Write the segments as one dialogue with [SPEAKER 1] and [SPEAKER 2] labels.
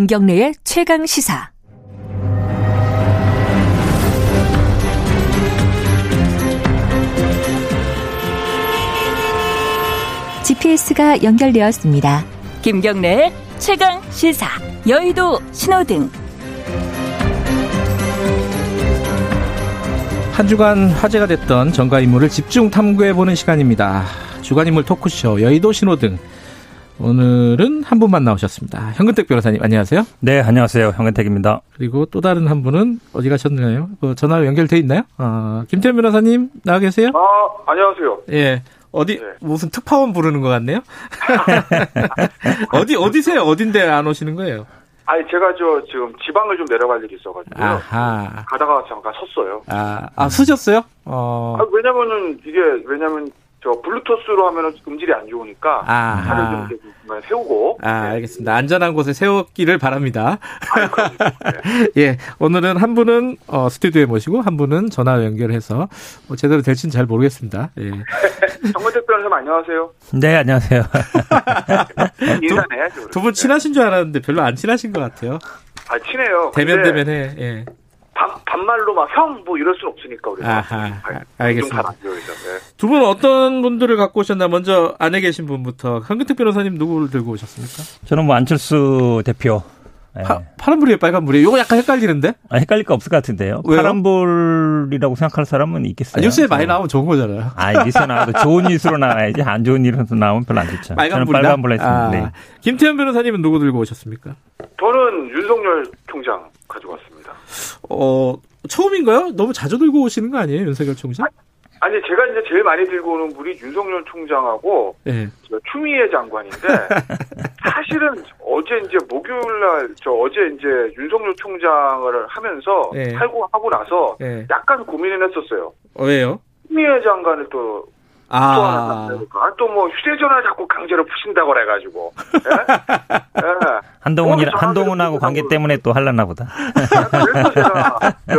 [SPEAKER 1] 김경래의 최강 시사. GPS가 연결되었습니다.
[SPEAKER 2] 김경래의 최강 시사. 여의도 신호등.
[SPEAKER 3] 한 주간 화제가 됐던 정가 인물을 집중 탐구해보는 시간입니다. 주간 인물 토크쇼 여의도 신호등. 오늘은 한 분만 나오셨습니다. 현근택 변호사님 안녕하세요.
[SPEAKER 4] 네, 안녕하세요. 현근택입니다.
[SPEAKER 3] 그리고 또 다른 한 분은 어디 가셨나요? 그 전화 연결돼 있나요? 어, 김태현 변호사님 나와 계세요?
[SPEAKER 5] 아, 안녕하세요.
[SPEAKER 3] 예. 어디
[SPEAKER 5] 네.
[SPEAKER 3] 무슨 특파원 부르는 것 같네요. 어디 어디세요? 어딘데 안 오시는 거예요?
[SPEAKER 5] 아니, 제가 저 지금 지방을 좀 내려갈 일이 있어가지고요.
[SPEAKER 3] 아하.
[SPEAKER 5] 가다가 잠깐 섰어요.
[SPEAKER 3] 아, 아 쓰셨어요? 어.
[SPEAKER 5] 아, 왜냐면은 이게, 왜냐면 저 블루투스로 하면은 음질이 안 좋으니까.
[SPEAKER 3] 아하.
[SPEAKER 5] 차를 좀 이렇게 중간에 세우고.
[SPEAKER 3] 아,
[SPEAKER 5] 네.
[SPEAKER 3] 알겠습니다. 안전한 곳에 세웠기를 바랍니다.
[SPEAKER 5] 네.
[SPEAKER 3] 예, 오늘은 한 분은 어, 스튜디오에 모시고 한 분은 전화 연결해서 뭐 제대로 될지는 잘 모르겠습니다. 예.
[SPEAKER 5] 정근택 변호사님 안녕하세요.
[SPEAKER 4] 네, 안녕하세요.
[SPEAKER 5] 인사해야죠.
[SPEAKER 3] 두분 친하신 줄 알았는데 별로 안 친하신 것 같아요.
[SPEAKER 5] 아, 친해요.
[SPEAKER 3] 대면 대면해. 예.
[SPEAKER 5] 반, 반말로 막 형 뭐 이럴 순 없으니까 우리가.
[SPEAKER 3] 아하, 알겠습니다.
[SPEAKER 5] 좀잘안 되죠. 네.
[SPEAKER 3] 두분 어떤 분들을 갖고 오셨나 먼저 안에 계신 분부터 현근택 변호사님 누구를 들고 오셨습니까?
[SPEAKER 4] 저는 뭐 안철수 대표. 네.
[SPEAKER 3] 파, 파란불이에요, 빨간불이에요? 이거 약간 헷갈리는데?
[SPEAKER 4] 아, 헷갈릴 거 없을 것 같은데요.
[SPEAKER 3] 왜요?
[SPEAKER 4] 파란불이라고 생각할 사람은 있겠어요.
[SPEAKER 3] 아, 뉴스에 많이
[SPEAKER 4] 저는.
[SPEAKER 3] 나오면 좋은 거잖아요.
[SPEAKER 4] 아, 뉴스에 나와도 좋은 뉴스로 나와야지 안 좋은 일로 나오면 별로 안 좋죠. 저는
[SPEAKER 3] 빨간불이다.
[SPEAKER 4] 빨간불로 했습니다.
[SPEAKER 3] 아,
[SPEAKER 4] 네.
[SPEAKER 3] 김태현 변호사님은 누구 들고 오셨습니까?
[SPEAKER 5] 저는 윤석열 총장 가지고 왔습니다.
[SPEAKER 3] 어, 처음인가요? 너무 자주 들고 오시는 거 아니에요, 윤석열 총장?
[SPEAKER 5] 아니, 제가 이제 제일 많이 들고 오는 분이 윤석열 총장하고
[SPEAKER 3] 예.
[SPEAKER 5] 저 추미애 장관인데 사실은 어제 이제 목요일 날 저 어제 이제 윤석열 총장을 하면서
[SPEAKER 3] 네.
[SPEAKER 5] 살고 하고 나서
[SPEAKER 3] 예.
[SPEAKER 5] 약간 고민을 했었어요.
[SPEAKER 3] 어, 왜요?
[SPEAKER 5] 추미애 장관을 또
[SPEAKER 3] 아,
[SPEAKER 5] 또뭐 휴대전화 자꾸 강제로 푸신다고 그래가지고 예? 예.
[SPEAKER 4] 한동훈이
[SPEAKER 5] 어,
[SPEAKER 4] 한동훈하고 관계 때문에 또 할라나 보다.
[SPEAKER 5] 그래서 제가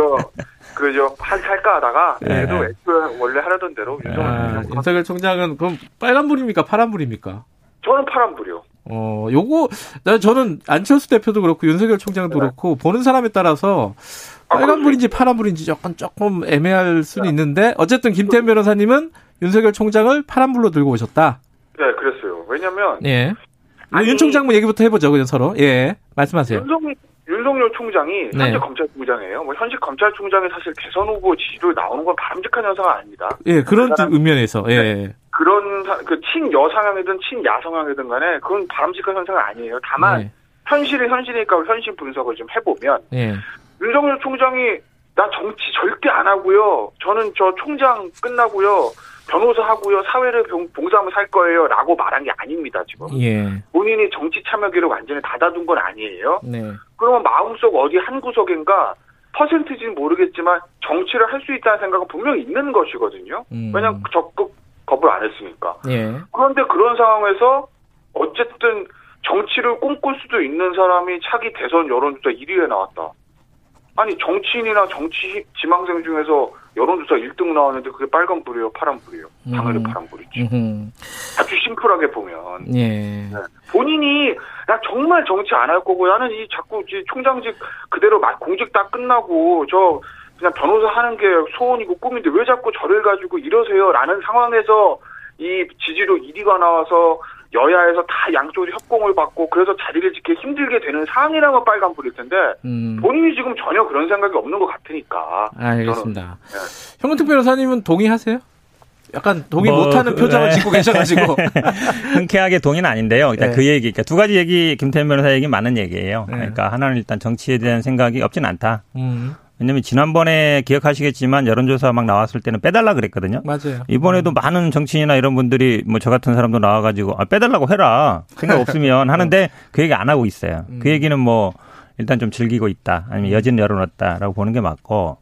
[SPEAKER 5] 저그저 할까 하다가
[SPEAKER 3] 네.
[SPEAKER 5] 그래도 애초에 원래 하려던 대로 윤석열
[SPEAKER 3] 아,
[SPEAKER 5] 총장
[SPEAKER 3] 윤석열 총장은 그럼 빨간불입니까? 파란불입니까?
[SPEAKER 5] 저는 파란불이요.
[SPEAKER 3] 어, 요거, 나 저는 안철수 대표도 그렇고 윤석열 총장도
[SPEAKER 5] 네.
[SPEAKER 3] 그렇고 보는 사람에 따라서
[SPEAKER 5] 아,
[SPEAKER 3] 빨간불인지 파란불인지 조금 조금 애매할 수는 있는데 어쨌든 김태현 변호사님은 윤석열 총장을 파란불로 들고 오셨다.
[SPEAKER 5] 네, 그랬어요. 왜냐면
[SPEAKER 3] 예.
[SPEAKER 5] 아니,
[SPEAKER 3] 윤 총장 뭐 얘기부터 해보죠, 그냥 서로. 예. 말씀하세요.
[SPEAKER 5] 윤석열, 윤석열 총장이 현재
[SPEAKER 3] 네.
[SPEAKER 5] 검찰총장이에요. 뭐 현직 검찰총장이 사실 대선 후보 지지율 나오는 건 바람직한 현상은 아닙니다.
[SPEAKER 3] 예, 그런
[SPEAKER 5] 그 사람-
[SPEAKER 3] 의면에서. 예.
[SPEAKER 5] 그런 사- 그 친여 성향이든 친야 성향이든 간에 그건 바람직한 현상은 아니에요. 다만
[SPEAKER 3] 네.
[SPEAKER 5] 현실이 현실이니까 현실 분석을 좀 해보면
[SPEAKER 3] 예.
[SPEAKER 5] 윤석열 총장이 나 정치 절대 안 하고요. 저는 저 총장 끝나고요. 변호사 하고요. 사회를 봉- 봉사하며 살 거예요. 라고 말한 게 아닙니다, 지금.
[SPEAKER 3] 예.
[SPEAKER 5] 본인이 정치 참여기를 완전히 닫아둔 건 아니에요.
[SPEAKER 3] 네.
[SPEAKER 5] 그러면 마음속 어디 한 구석인가 퍼센트지는 모르겠지만 정치를 할 수 있다는 생각은 분명히 있는 것이거든요.
[SPEAKER 3] 음.
[SPEAKER 5] 왜냐하면 적극 거부를 안 했으니까.
[SPEAKER 3] 예.
[SPEAKER 5] 그런데 그런 상황에서 어쨌든 정치를 꿈꿀 수도 있는 사람이 차기 대선 여론조사 1위에 나왔다. 아니 정치인이나 정치 지망생 중에서 여론조사 1등 나왔는데 그게 빨간불이에요, 파란불이에요. 당연히
[SPEAKER 3] 음.
[SPEAKER 5] 파란불이지.
[SPEAKER 3] 음흠.
[SPEAKER 5] 아주 심플하게 보면
[SPEAKER 3] 예.
[SPEAKER 5] 본인이 나 정말 정치 안 할 거고 나는 이 자꾸 이 총장직 그대로 막 공직 다 끝나고 저 그냥 변호사 하는 게 소원이고 꿈인데 왜 자꾸 저를 가지고 이러세요라는 상황에서 이 지지로 1위가 나와서 여야에서 다 양쪽이 협공을 받고 그래서 자리를 지키기 힘들게 되는 상황이라면 빨간불일 텐데
[SPEAKER 3] 음.
[SPEAKER 5] 본인이 지금 전혀 그런 생각이 없는 것 같으니까
[SPEAKER 3] 알겠습니다.
[SPEAKER 5] 네.
[SPEAKER 3] 형은택 변호사님은 동의하세요? 약간 동의
[SPEAKER 4] 뭐,
[SPEAKER 3] 못하는 표정을
[SPEAKER 4] 네.
[SPEAKER 3] 짓고 계셔가지고.
[SPEAKER 4] 흔쾌하게 동의는 아닌데요. 일단
[SPEAKER 3] 네.
[SPEAKER 4] 그 얘기, 그러니까 두 가지 얘기, 김태현 변호사 얘기 많은 얘기예요.
[SPEAKER 3] 네.
[SPEAKER 4] 그러니까 하나는 일단 정치에 대한 생각이 없진 않다.
[SPEAKER 3] 음,
[SPEAKER 4] 왜냐면 지난번에 기억하시겠지만 여론조사 막 나왔을 때는 빼달라 그랬거든요.
[SPEAKER 3] 맞아요.
[SPEAKER 4] 이번에도 많은 정치인이나 이런 분들이 뭐 저 같은 사람도 나와가지고 아, 빼달라고 해라. 생각 없으면 하는데 그 얘기 안 하고 있어요. 그 얘기는 뭐 일단 좀 즐기고 있다. 아니면 여지는 열어놨다라고 보는 게 맞고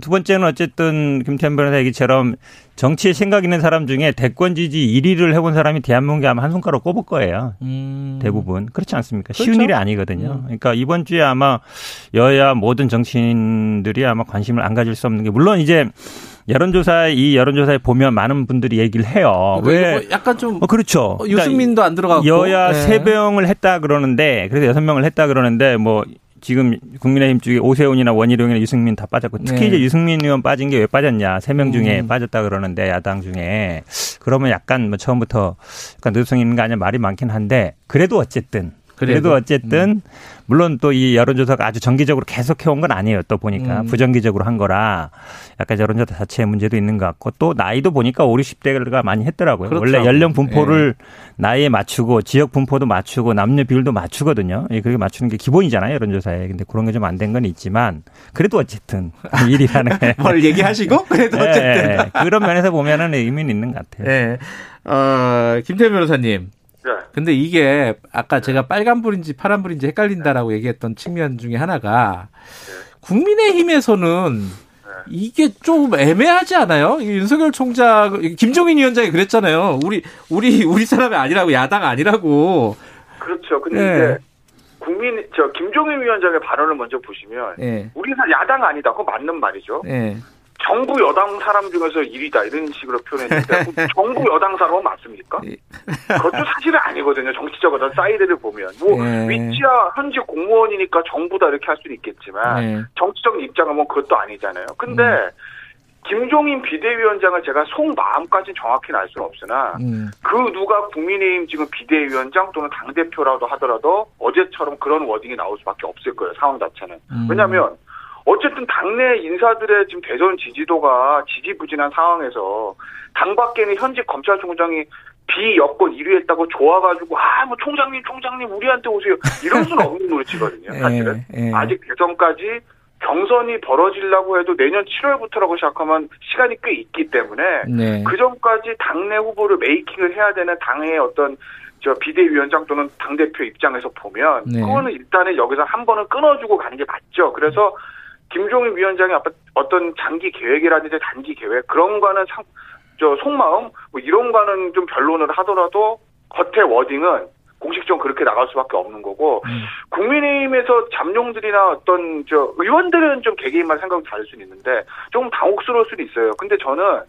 [SPEAKER 4] 두 번째는 어쨌든 김태현 변호사 얘기처럼 정치에 생각 있는 사람 중에 대권 지지 1위를 해본 사람이 대한민국에 아마 한 손가락 꼽을 거예요.
[SPEAKER 3] 음.
[SPEAKER 4] 대부분 그렇지 않습니까?
[SPEAKER 3] 그렇죠.
[SPEAKER 4] 쉬운 일이 아니거든요.
[SPEAKER 3] 음.
[SPEAKER 4] 그러니까 이번 주에 아마 여야 모든 정치인들이 아마 관심을 안 가질 수 없는 게 물론 이제 여론조사 이 여론조사에 보면 많은 분들이 얘기를 해요. 왜?
[SPEAKER 3] 뭐 약간 좀
[SPEAKER 4] 어, 그렇죠.
[SPEAKER 3] 어, 유승민도 안 들어갔고
[SPEAKER 4] 여야
[SPEAKER 3] 네.
[SPEAKER 4] 세 명을 했다 그러는데 그래서 여섯 명을 했다 그러는데 뭐 지금 국민의힘 쪽에 오세훈이나 원희룡이나 유승민 다 빠졌고 특히
[SPEAKER 3] 네.
[SPEAKER 4] 이제 유승민 의원 빠진 게 왜 빠졌냐 세 명 중에
[SPEAKER 3] 음.
[SPEAKER 4] 빠졌다 그러는데 야당 중에 그러면 약간 뭐 처음부터 약간 늦성 있는 거 아니야 말이 많긴 한데 그래도 어쨌든 그래도,
[SPEAKER 3] 그래도? 음.
[SPEAKER 4] 어쨌든 물론 또 이 여론조사가 아주 정기적으로 계속 해 온 건 아니에요. 또 보니까
[SPEAKER 3] 음.
[SPEAKER 4] 부정기적으로 한 거라 약간 여론조사 자체의 문제도 있는 것 같고 또 나이도 보니까 5, 60대가 많이 했더라고요. 원래
[SPEAKER 3] 그렇더라고요.
[SPEAKER 4] 연령 분포를 나이에 맞추고 지역 분포도 맞추고 남녀 비율도 맞추거든요. 예, 그렇게 맞추는 게 기본이잖아요. 여론조사에. 근데 그런 게 좀 안 된 건 있지만 그래도 어쨌든 일이라는 게.
[SPEAKER 3] 뭘 얘기하시고 그래도
[SPEAKER 4] 예,
[SPEAKER 3] 어쨌든
[SPEAKER 4] 예. 그런 면에서 보면은 의미는 있는 것 같아요.
[SPEAKER 3] 예. 어, 김태현 변호사님.
[SPEAKER 5] 네.
[SPEAKER 3] 근데 이게 아까 제가 빨간불인지 파란불인지 het갈린다라고 얘기했던 측면 중에 하나가 국민의힘에서는 이게 좀 애매하지 않아요? 이 윤석열 총장, 김종인 위원장이 그랬잖아요. 우리, 우리, 우리 사람이 아니라고, 야당 아니라고.
[SPEAKER 5] 그렇죠. 근데
[SPEAKER 3] 네.
[SPEAKER 5] 이제 국민 저 김종인 위원장의 발언을 먼저 보시면
[SPEAKER 3] 예,
[SPEAKER 5] 우리는 야당 아니다. 그거 맞는 말이죠.
[SPEAKER 3] 예.
[SPEAKER 5] 정부 여당 사람 중에서 1위다 이런 식으로 표현했는데 정부 여당 사람은 맞습니까?
[SPEAKER 3] 예.
[SPEAKER 5] 그것도 사실은 아니거든요. 정치적 어떤 사이드를 보면 뭐
[SPEAKER 3] 예.
[SPEAKER 5] 위치야 현직 공무원이니까 정부다 이렇게 할 수는 있겠지만
[SPEAKER 3] 예.
[SPEAKER 5] 정치적 입장은 뭐 그것도 아니잖아요. 근데
[SPEAKER 3] 음.
[SPEAKER 5] 김종인 비대위원장을 제가 속 마음까지 정확히 알 수는 없으나
[SPEAKER 3] 음,
[SPEAKER 5] 그 누가 국민의힘 지금 비대위원장 또는 당 대표라도 하더라도 어제처럼 그런 워딩이 나올 수밖에 없을 거예요. 상황 자체는.
[SPEAKER 3] 음.
[SPEAKER 5] 왜냐하면 어쨌든 당내 인사들의 지금 대선 지지도가 지지부진한 상황에서 당 밖에는 현직 검찰총장이 비여권 1위 했다고 좋아가지고 아 뭐 총장님 총장님 우리한테 오세요 이럴 수는 없는 노릇이거든요 사실은
[SPEAKER 3] 예, 예.
[SPEAKER 5] 아직 대선까지 경선이 벌어지려고 해도 내년 7월부터라고 시작하면 시간이 꽤 있기 때문에
[SPEAKER 3] 네.
[SPEAKER 5] 그 전까지 당내 후보를 메이킹을 해야 되는 당의 어떤 저 비대위원장 또는 당 대표 입장에서 보면
[SPEAKER 3] 네.
[SPEAKER 5] 그거는 일단은 여기서 한 번은 끊어주고 가는 게 맞죠. 그래서 김종인 위원장의 어떤- 장기 계획이라든지 단기 계획 그런 거는 상, 저 속마음 뭐 이런 거는 좀 변론을 하더라도 겉의 워딩은 공식적으로 그렇게 나갈 수밖에 없는 거고
[SPEAKER 3] 음.
[SPEAKER 5] 국민의힘에서 잠룡들이나 어떤 저 의원들은 좀 개개인만 생각이 다를 수는 있는데 조금 당혹스러울 수도 있어요. 근데 저는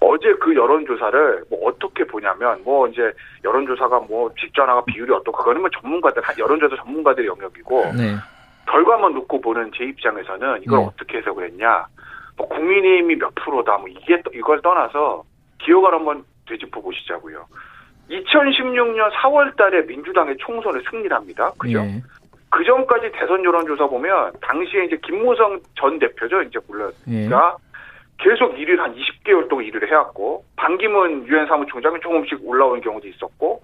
[SPEAKER 5] 어제 그 여론조사를 뭐 어떻게 보냐면 뭐 이제 여론조사가 뭐 직전화가 비율이 어떻고 그거는 뭐 전문가들 한 여론조사 전문가들의 영역이고
[SPEAKER 3] 네.
[SPEAKER 5] 결과만 놓고 보는 제 입장에서는 이걸
[SPEAKER 3] 네.
[SPEAKER 5] 어떻게 해석을 했냐 뭐 국민의힘이 몇 프로다 뭐 이게 또- 이걸 떠나서 기억을 한번 되짚어 보시자고요. 2016년 4월 달에 민주당의 총선을 승리를 합니다. 그죠?
[SPEAKER 3] 예.
[SPEAKER 5] 그 전까지 대선 여론조사 보면 당시에 이제 김무성 전 대표죠. 이제 물론
[SPEAKER 3] 예.
[SPEAKER 5] 가 계속 1위를 한 20개월 동안 1위를 해왔고 반기문 유엔 사무총장이 조금씩 올라오는 경우도 있었고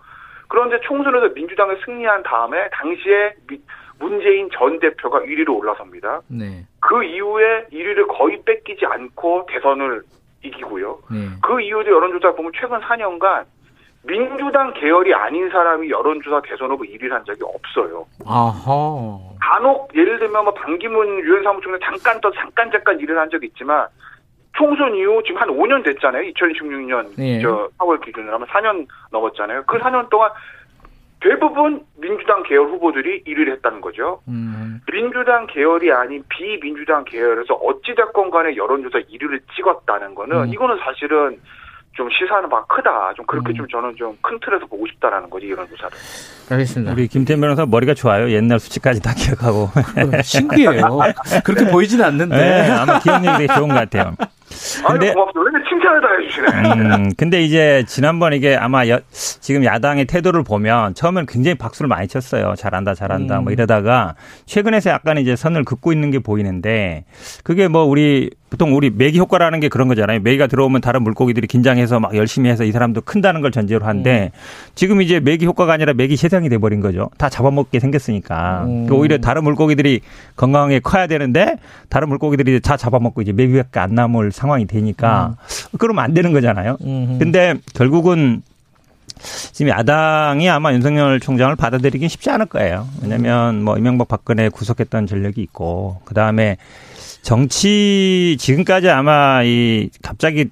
[SPEAKER 5] 그런데 총선에서 민주당이 승리한 다음에 당시에 미- 문재인 전 대표가 1위로 올라섭니다.
[SPEAKER 3] 네.
[SPEAKER 5] 그 이후에 1위를 거의 뺏기지 않고 대선을 이기고요.
[SPEAKER 3] 네.
[SPEAKER 5] 그 이후도 여론조사 보면 최근 4년간 민주당 계열이 아닌 사람이 여론조사 대선 후보 1위를 한 적이 없어요.
[SPEAKER 3] 아하.
[SPEAKER 5] 간혹 예를 들면 뭐 반기문 유엔 사무총장 잠깐 또 잠깐 잠깐 일을 한 적이 있지만 총선 이후 지금 한 5년 됐잖아요. 2016년
[SPEAKER 3] 네.
[SPEAKER 5] 저 4월 기준으로 하면 4년 넘었잖아요. 그 4년 동안 대부분 민주당 계열 후보들이 1위를 했다는 거죠.
[SPEAKER 3] 음.
[SPEAKER 5] 민주당 계열이 아닌 비민주당 계열에서 어찌됐건 간에 여론조사 1위를 찍었다는 거는
[SPEAKER 3] 음.
[SPEAKER 5] 이거는 사실은 좀 시사하는 바가 크다. 좀 그렇게
[SPEAKER 3] 음.
[SPEAKER 5] 좀 저는 좀 큰 틀에서 보고 싶다라는 거지 여론조사를.
[SPEAKER 3] 알겠습니다.
[SPEAKER 4] 우리 김태현 변호사 머리가 좋아요. 옛날 수치까지 다 기억하고.
[SPEAKER 3] 신기해요. 그렇게 보이진 않는데.
[SPEAKER 4] 네, 아마 기억력이 되게 좋은 것 같아요. 근데-
[SPEAKER 5] 아유 고맙습니다. 왜 칭찬을 다 해주시네.
[SPEAKER 4] 음, 근데 이제 지난번 이게 아마 여- 지금 야당의 태도를 보면 처음엔 굉장히 박수를 많이 쳤어요. 잘한다, 잘한다.
[SPEAKER 3] 음.
[SPEAKER 4] 뭐 이러다가 최근에서 약간 이제 선을 긋고 있는 게 보이는데 그게 뭐 우리 보통 우리 매기 효과라는 게 그런 거잖아요. 매기가 들어오면 다른 물고기들이 긴장해서 막 열심히 해서 이 사람도 큰다는 걸 전제로 하는데 지금 이제 매기 효과가 아니라 매기 세상이 돼버린 거죠. 다 잡아먹게 생겼으니까.
[SPEAKER 3] 음.
[SPEAKER 4] 그러니까 오히려 다른 물고기들이 건강하게 커야 되는데 다른 물고기들이 다 잡아먹고 이제 매기밖에 안 남을 상황이 되니까 그러면 안 되는 거잖아요.
[SPEAKER 3] 음.
[SPEAKER 4] 근데 결국은 지금 야당이 아마 윤석열 총장을 받아들이긴 쉽지 않을 거예요. 왜냐하면 뭐 이명박 박근혜 구속했던 전력이 있고 그 다음에 정치 지금까지 아마 이 갑자기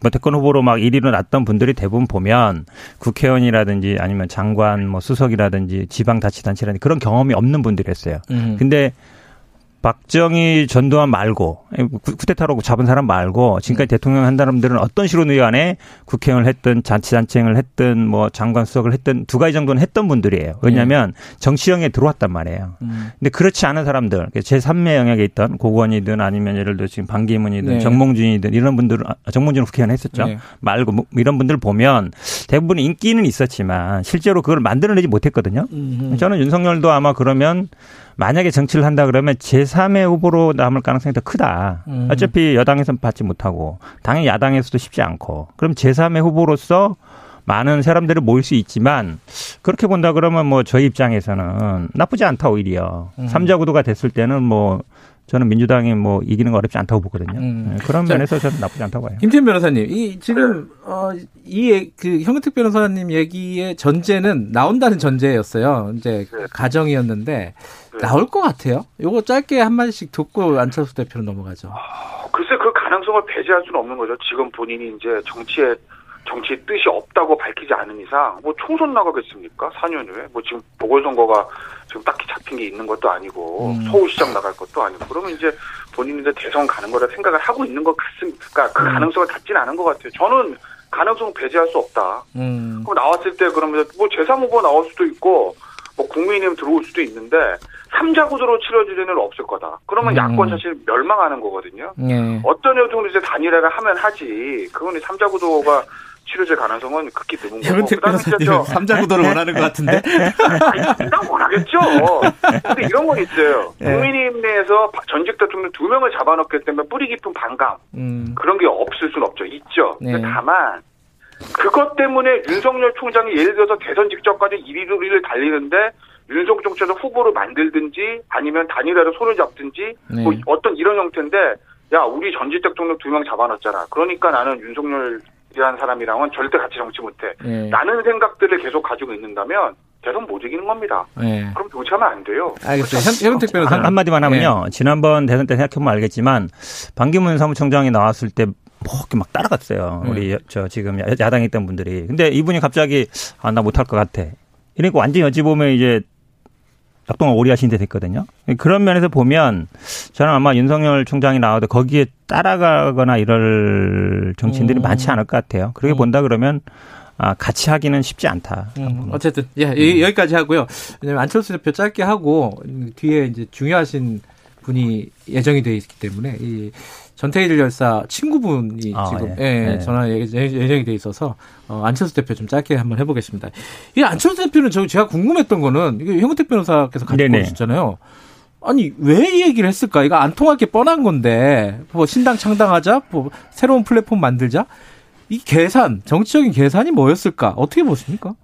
[SPEAKER 4] 뭐 대권 후보로 막 1위로 났던 분들이 대부분 보면 국회의원이라든지 아니면 장관 뭐 수석이라든지 지방 자치단체라든지 그런 경험이 없는 분들이었어요.
[SPEAKER 3] 음.
[SPEAKER 4] 근데 박정희 전두환 말고 구- 쿠데타로 잡은 사람 말고 지금까지 대통령 한 사람들은 어떤 식으로 의안에 국회의원을 했든 잔치단체행을 했든 뭐 장관 수석을 했든 두 가지 정도는 했던 분들이에요. 왜냐하면 정치형에 들어왔단 말이에요.
[SPEAKER 3] 음.
[SPEAKER 4] 근데 그렇지 않은 사람들 제3의 영역에 있던 고건이든 아니면 예를 들어 지금 반기문이든
[SPEAKER 3] 네. 정몽준이든
[SPEAKER 4] 이런 분들은 아, 정몽준은 국회의원 했었죠.
[SPEAKER 3] 네.
[SPEAKER 4] 말고 뭐 이런 분들 보면 대부분 인기는 있었지만 실제로 그걸 만들어내지 못했거든요.
[SPEAKER 3] 음.
[SPEAKER 4] 저는 윤석열도 아마 그러면 만약에 정치를 한다 그러면 제3의 후보로 남을 가능성이 더 크다.
[SPEAKER 3] 음.
[SPEAKER 4] 어차피 여당에서는 받지 못하고 당연히 야당에서도 쉽지 않고 그럼 제3의 후보로서 많은 사람들을 모일 수 있지만 그렇게 본다 그러면 뭐 저희 입장에서는 나쁘지 않다 오히려
[SPEAKER 3] 음.
[SPEAKER 4] 삼자 구도가 됐을 때는 뭐 저는 민주당이 뭐 이기는 거 어렵지 않다고 보거든요.
[SPEAKER 3] 음.
[SPEAKER 4] 네, 그런
[SPEAKER 3] 자,
[SPEAKER 4] 면에서 저는 나쁘지 않다고 봐요.
[SPEAKER 3] 김태현 변호사님, 이 지금 어 이그 현근택 변호사님 얘기의 전제는 나온다는 전제였어요. 이제
[SPEAKER 5] 네.
[SPEAKER 3] 가정이었는데
[SPEAKER 5] 네.
[SPEAKER 3] 나올 것 같아요. 요거 짧게 한 마디씩 듣고 안철수 대표로 넘어가죠.
[SPEAKER 5] 글쎄 그 가능성을 배제할 수는 없는 거죠. 지금 본인이 이제 정치에 정치의 뜻이 없다고 밝히지 않은 이상 뭐 총선 나가겠습니까? 4년 후에 뭐 지금 보궐선거가 지금 딱히 잡힌 게 있는 것도 아니고
[SPEAKER 3] 음.
[SPEAKER 5] 서울시장 나갈 것도 아니고 그러면 이제 본인이 이제 대선 가는 거라 생각을 하고 있는 것 같습니다. 그러니까 그
[SPEAKER 3] 음.
[SPEAKER 5] 가능성을 갖지는 않은 것 같아요. 저는 가능성 배제할 수 없다.
[SPEAKER 3] 음.
[SPEAKER 5] 그럼 나왔을 때 그러면 뭐 제3 후보 나올 수도 있고 뭐 국민의힘 들어올 수도 있는데 3자 구도로 치러질 일은 없을 거다. 그러면
[SPEAKER 3] 음.
[SPEAKER 5] 야권 사실 멸망하는 거거든요.
[SPEAKER 3] 예.
[SPEAKER 5] 어떤 여정도 이제 단일화를 하면 하지. 그거는 3자 구도가 치러질 가능성은 극히 드문 거고.
[SPEAKER 3] 현근택
[SPEAKER 5] 그다음에 이제
[SPEAKER 3] 변호사님
[SPEAKER 5] 저
[SPEAKER 3] 삼자 구도를 원하는 것 같은데.
[SPEAKER 5] 난 원하겠죠. 근데 이런 건 있어요.
[SPEAKER 3] 예.
[SPEAKER 5] 국민의힘 내에서 전직 대통령 두 명을 잡아놓기 때문에 뿌리 깊은 반감
[SPEAKER 3] 음.
[SPEAKER 5] 그런 게 없을 수는 없죠. 있죠.
[SPEAKER 3] 네.
[SPEAKER 5] 다만 그것 때문에 윤석열 총장이 예를 들어서 대선 직전까지 1위를 달리는데 윤석 정치에서 후보를 만들든지 아니면 단일화로 손을 잡든지
[SPEAKER 3] 네.
[SPEAKER 5] 뭐 어떤 이런 형태인데 야 우리 전직 대통령 두 명 잡아놨잖아. 그러니까 나는 윤석열 이라는 사람이랑은 절대 같이 정치 못해.
[SPEAKER 3] 예.
[SPEAKER 5] 라는 생각들을 계속 가지고 있는다면 대선 못 이기는 겁니다.
[SPEAKER 3] 예.
[SPEAKER 5] 그럼 교체하면 안 돼요.
[SPEAKER 3] 알겠어요. 현, 현근택
[SPEAKER 4] 한,
[SPEAKER 3] 변호사님.
[SPEAKER 4] 한마디만 하면요. 지난번 대선 때 생각해보면 알겠지만 반기문 사무총장이 나왔을 때 뭐 이렇게 막 따라갔어요.
[SPEAKER 3] 네.
[SPEAKER 4] 우리 여- 저 지금 야- 야당에 있던 분들이. 근데 이분이 갑자기 아 나 못할 것 같아. 이러니까 완전히 어찌 보면 이제 약동을 오리하신 데 됐거든요. 그런 면에서 보면 저는 아마 윤석열 총장이 나와도 거기에 따라가거나 이럴 정치인들이
[SPEAKER 3] 음.
[SPEAKER 4] 많지 않을 것 같아요. 그렇게
[SPEAKER 3] 음.
[SPEAKER 4] 본다 그러면 아, 같이 하기는 쉽지 않다.
[SPEAKER 3] 음, 어쨌든 예, 예, 여기까지 하고요. 왜냐면 안철수 대표 짧게 하고 음, 뒤에 이제 중요하신 분이 예정이 돼 있기 때문에 이 전태일 열사 친구분이
[SPEAKER 4] 아,
[SPEAKER 3] 지금
[SPEAKER 4] 예.
[SPEAKER 3] 예,
[SPEAKER 4] 예.
[SPEAKER 3] 전화 예- 예정이 돼 있어서 어, 안철수 대표 좀 짧게 한번 해보겠습니다. 이 안철수 대표는 저 제가 궁금했던 거는 이게 현근택 변호사께서
[SPEAKER 4] 네네.
[SPEAKER 3] 오셨잖아요. 아니 왜 이 얘기를 했을까? 이거 안 통할 게 뻔한 건데 뭐 신당 창당하자, 뭐 새로운 플랫폼 만들자. 이 계산, 정치적인 계산이 뭐였을까? 어떻게 보십니까?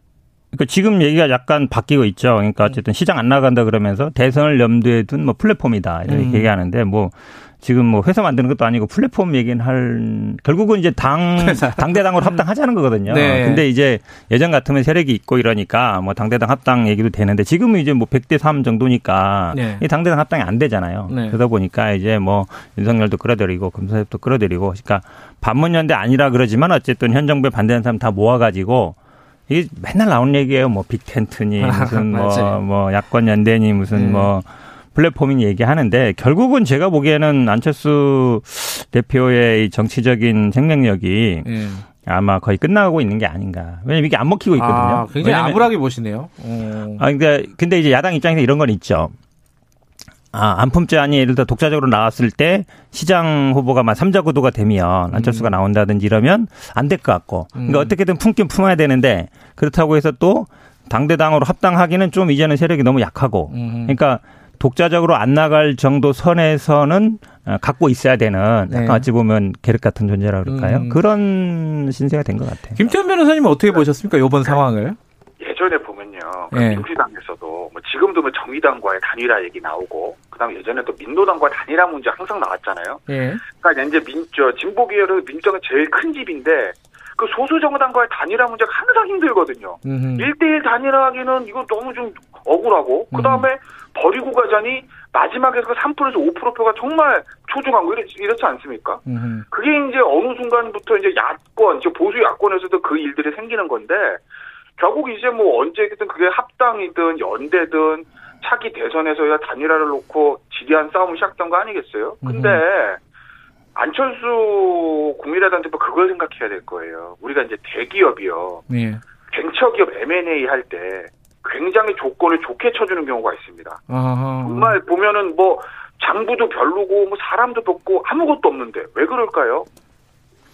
[SPEAKER 4] 그러니까 지금 얘기가 약간 바뀌고 있죠. 그러니까 어쨌든 시장 안 나간다 그러면서 대선을 염두에 둔 뭐 플랫폼이다 이렇게
[SPEAKER 3] 음.
[SPEAKER 4] 얘기하는데 뭐 지금 뭐 회사 만드는 것도 아니고 플랫폼 얘기는 할 결국은 이제 당. 당대당으로 합당하자는 거거든요.
[SPEAKER 3] 네.
[SPEAKER 4] 근데 이제 예전 같으면 세력이 있고 이러니까 뭐 당대당 합당 얘기도 되는데 지금은 이제 뭐 100대 3 정도니까
[SPEAKER 3] 네.
[SPEAKER 4] 이 당대당 합당이 안 되잖아요.
[SPEAKER 3] 네.
[SPEAKER 4] 그러다 보니까 이제 뭐 윤석열도 끌어들이고 검사도 끌어들이고 그러니까 반문연대 아니라 그러지만 어쨌든 현 정부에 반대하는 사람 다 모아 가지고 이게 맨날 나오는 얘기예요. 뭐 빅텐트니 무슨. 뭐, 뭐 야권 연대니 무슨
[SPEAKER 3] 네.
[SPEAKER 4] 뭐 플랫폼이 얘기하는데 결국은 제가 보기에는 안철수 대표의 이 정치적인 생명력이
[SPEAKER 3] 예.
[SPEAKER 4] 아마 거의 끝나고 있는 게 아닌가. 왜냐면 이게 안 먹히고 있거든요.
[SPEAKER 3] 아, 굉장히
[SPEAKER 4] 왜냐면-
[SPEAKER 3] 암울하게 보시네요. 어.
[SPEAKER 4] 아, 근데, 근데 이제 야당 입장에서 이런 건 있죠. 아, 안품제안이 예를 들어 독자적으로 나왔을 때 시장 후보가 막 삼자 구도가 되면 안철수가 나온다든지 이러면 안 될 것 같고. 그러니까
[SPEAKER 3] 음.
[SPEAKER 4] 어떻게든 품긴 품어야 되는데 그렇다고 해서 또 당대당으로 합당하기는 좀 이제는 세력이 너무 약하고.
[SPEAKER 3] 음.
[SPEAKER 4] 그러니까 독자적으로 안 나갈 정도 선에서는 어, 갖고 있어야 되는 약간
[SPEAKER 3] 네.
[SPEAKER 4] 어찌 보면 계륵 같은 존재라 그럴까요?
[SPEAKER 3] 음.
[SPEAKER 4] 그런 신세가 된 것 같아요.
[SPEAKER 3] 김태현 변호사님은 어떻게 보셨습니까? 이번 상황을?
[SPEAKER 5] 예전에 보면요. 그
[SPEAKER 3] 예.
[SPEAKER 5] 민주당에서도 뭐 지금도 뭐 정의당과의 단일화 얘기 나오고 그다음에 예전에 또 민노당과 단일화 문제 항상 나왔잖아요.
[SPEAKER 3] 예.
[SPEAKER 5] 그러니까 이제 민, 저, 진보 계열은 민주당은 제일 큰 집인데 그 소수 정당과의 단일화 문제가 항상 힘들거든요.
[SPEAKER 3] 음.
[SPEAKER 5] 일대일 단일화하기는 이거 너무 좀 억울하고
[SPEAKER 3] 음.
[SPEAKER 5] 그다음에 버리고 가자니 마지막에서 그 3%에서 5%표가 정말 초중한 거 이렇지, 이렇지 않습니까?
[SPEAKER 3] 음.
[SPEAKER 5] 그게 이제 어느 순간부터 이제 야권, 저 보수 야권에서도 그 일들이 생기는 건데 결국 이제 뭐 언제든 그게 합당이든 연대든 차기 대선에서야 단일화를 놓고 지리한 싸움을 시작된 거 아니겠어요? 근데 안철수 국민의당 대표 그걸 생각해야 될 거예요. 우리가 이제 대기업이요.
[SPEAKER 3] 예.
[SPEAKER 5] 벤처기업 M&A 할 때 굉장히 조건을 좋게 쳐주는 경우가 있습니다.
[SPEAKER 3] 아하.
[SPEAKER 5] 정말 보면은 뭐 장부도 별로고 뭐 사람도 없고 아무것도 없는데 왜 그럴까요?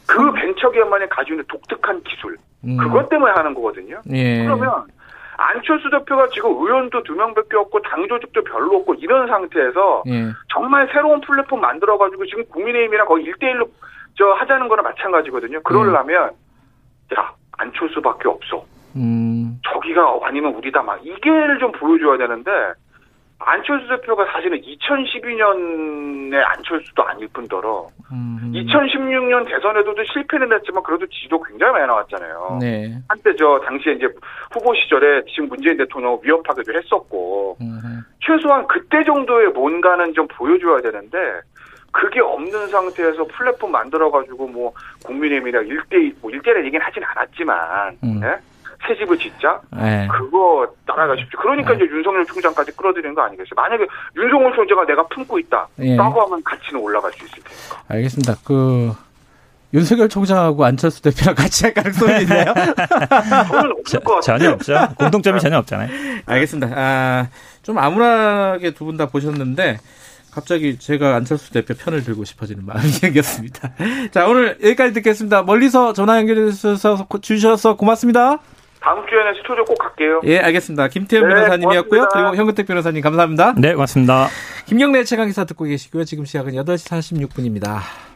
[SPEAKER 5] 그 벤처기업만이 가지고 있는 독특한 기술
[SPEAKER 3] 음.
[SPEAKER 5] 그것 때문에 하는 거거든요.
[SPEAKER 3] 예.
[SPEAKER 5] 그러면 안철수 대표가 지금 의원도 두 명밖에 없고 당 조직도 별로 없고 이런 상태에서
[SPEAKER 3] 예.
[SPEAKER 5] 정말 새로운 플랫폼 만들어가지고 지금 국민의힘이랑 거의 1대1로 저 하자는 거나 마찬가지거든요. 그러려면 야 안철수밖에 없어.
[SPEAKER 3] 음.
[SPEAKER 5] 저기가 아니면 우리다 막 이게를 좀 보여줘야 되는데 안철수 대표가 사실은 2012년에 안철수도 아닐 뿐더러
[SPEAKER 3] 음.
[SPEAKER 5] 2016년 대선에도 실패는 했지만 그래도 지지도 굉장히 많이 나왔잖아요.
[SPEAKER 3] 네.
[SPEAKER 5] 한때 저 당시에 이제 후보 시절에 지금 문재인 대통령 위협하기도 했었고
[SPEAKER 3] 음.
[SPEAKER 5] 최소한 그때 정도의 뭔가는 좀 보여줘야 되는데 그게 없는 상태에서 플랫폼 만들어가지고 뭐 국민의힘이랑 1대1 뭐 1대1 얘기는 하진 않았지만
[SPEAKER 3] 음.
[SPEAKER 5] 예? 새 집을 짓자
[SPEAKER 3] 예.
[SPEAKER 5] 그거 따라가십시오. 그러니까
[SPEAKER 3] 네.
[SPEAKER 5] 이제 윤석열 총장까지 끌어들이는 거 아니겠어요? 만약에 윤석열 총장가 내가 품고 있다.
[SPEAKER 3] 예.
[SPEAKER 5] 라고 하면 가치는 올라갈 수 있을 테니까.
[SPEAKER 3] 알겠습니다. 그 윤석열 총장하고 안철수 대표랑 같이 할 가능성이 있나요?
[SPEAKER 5] 저는 없을 것
[SPEAKER 4] 저,
[SPEAKER 5] 같아요.
[SPEAKER 4] 전혀 없죠. 공통점이 전혀 없잖아요.
[SPEAKER 3] 알겠습니다. 아, 좀 암울하게 두 분 다 보셨는데 갑자기 제가 안철수 대표 편을 들고 싶어지는 마음이 생겼습니다. 자, 오늘 여기까지 듣겠습니다. 멀리서 전화 연결해 주셔서 주셔서 고맙습니다.
[SPEAKER 5] 다음 주에는 스튜디오 꼭 갈게요.
[SPEAKER 3] 예, 알겠습니다. 김태현
[SPEAKER 5] 네,
[SPEAKER 3] 변호사님이었고요.
[SPEAKER 5] 고맙습니다.
[SPEAKER 3] 그리고 현근택 변호사님 감사합니다.
[SPEAKER 4] 네, 고맙습니다.
[SPEAKER 3] 김경래 최강 기사 듣고 계시고요. 지금 시각은 8시 46분입니다.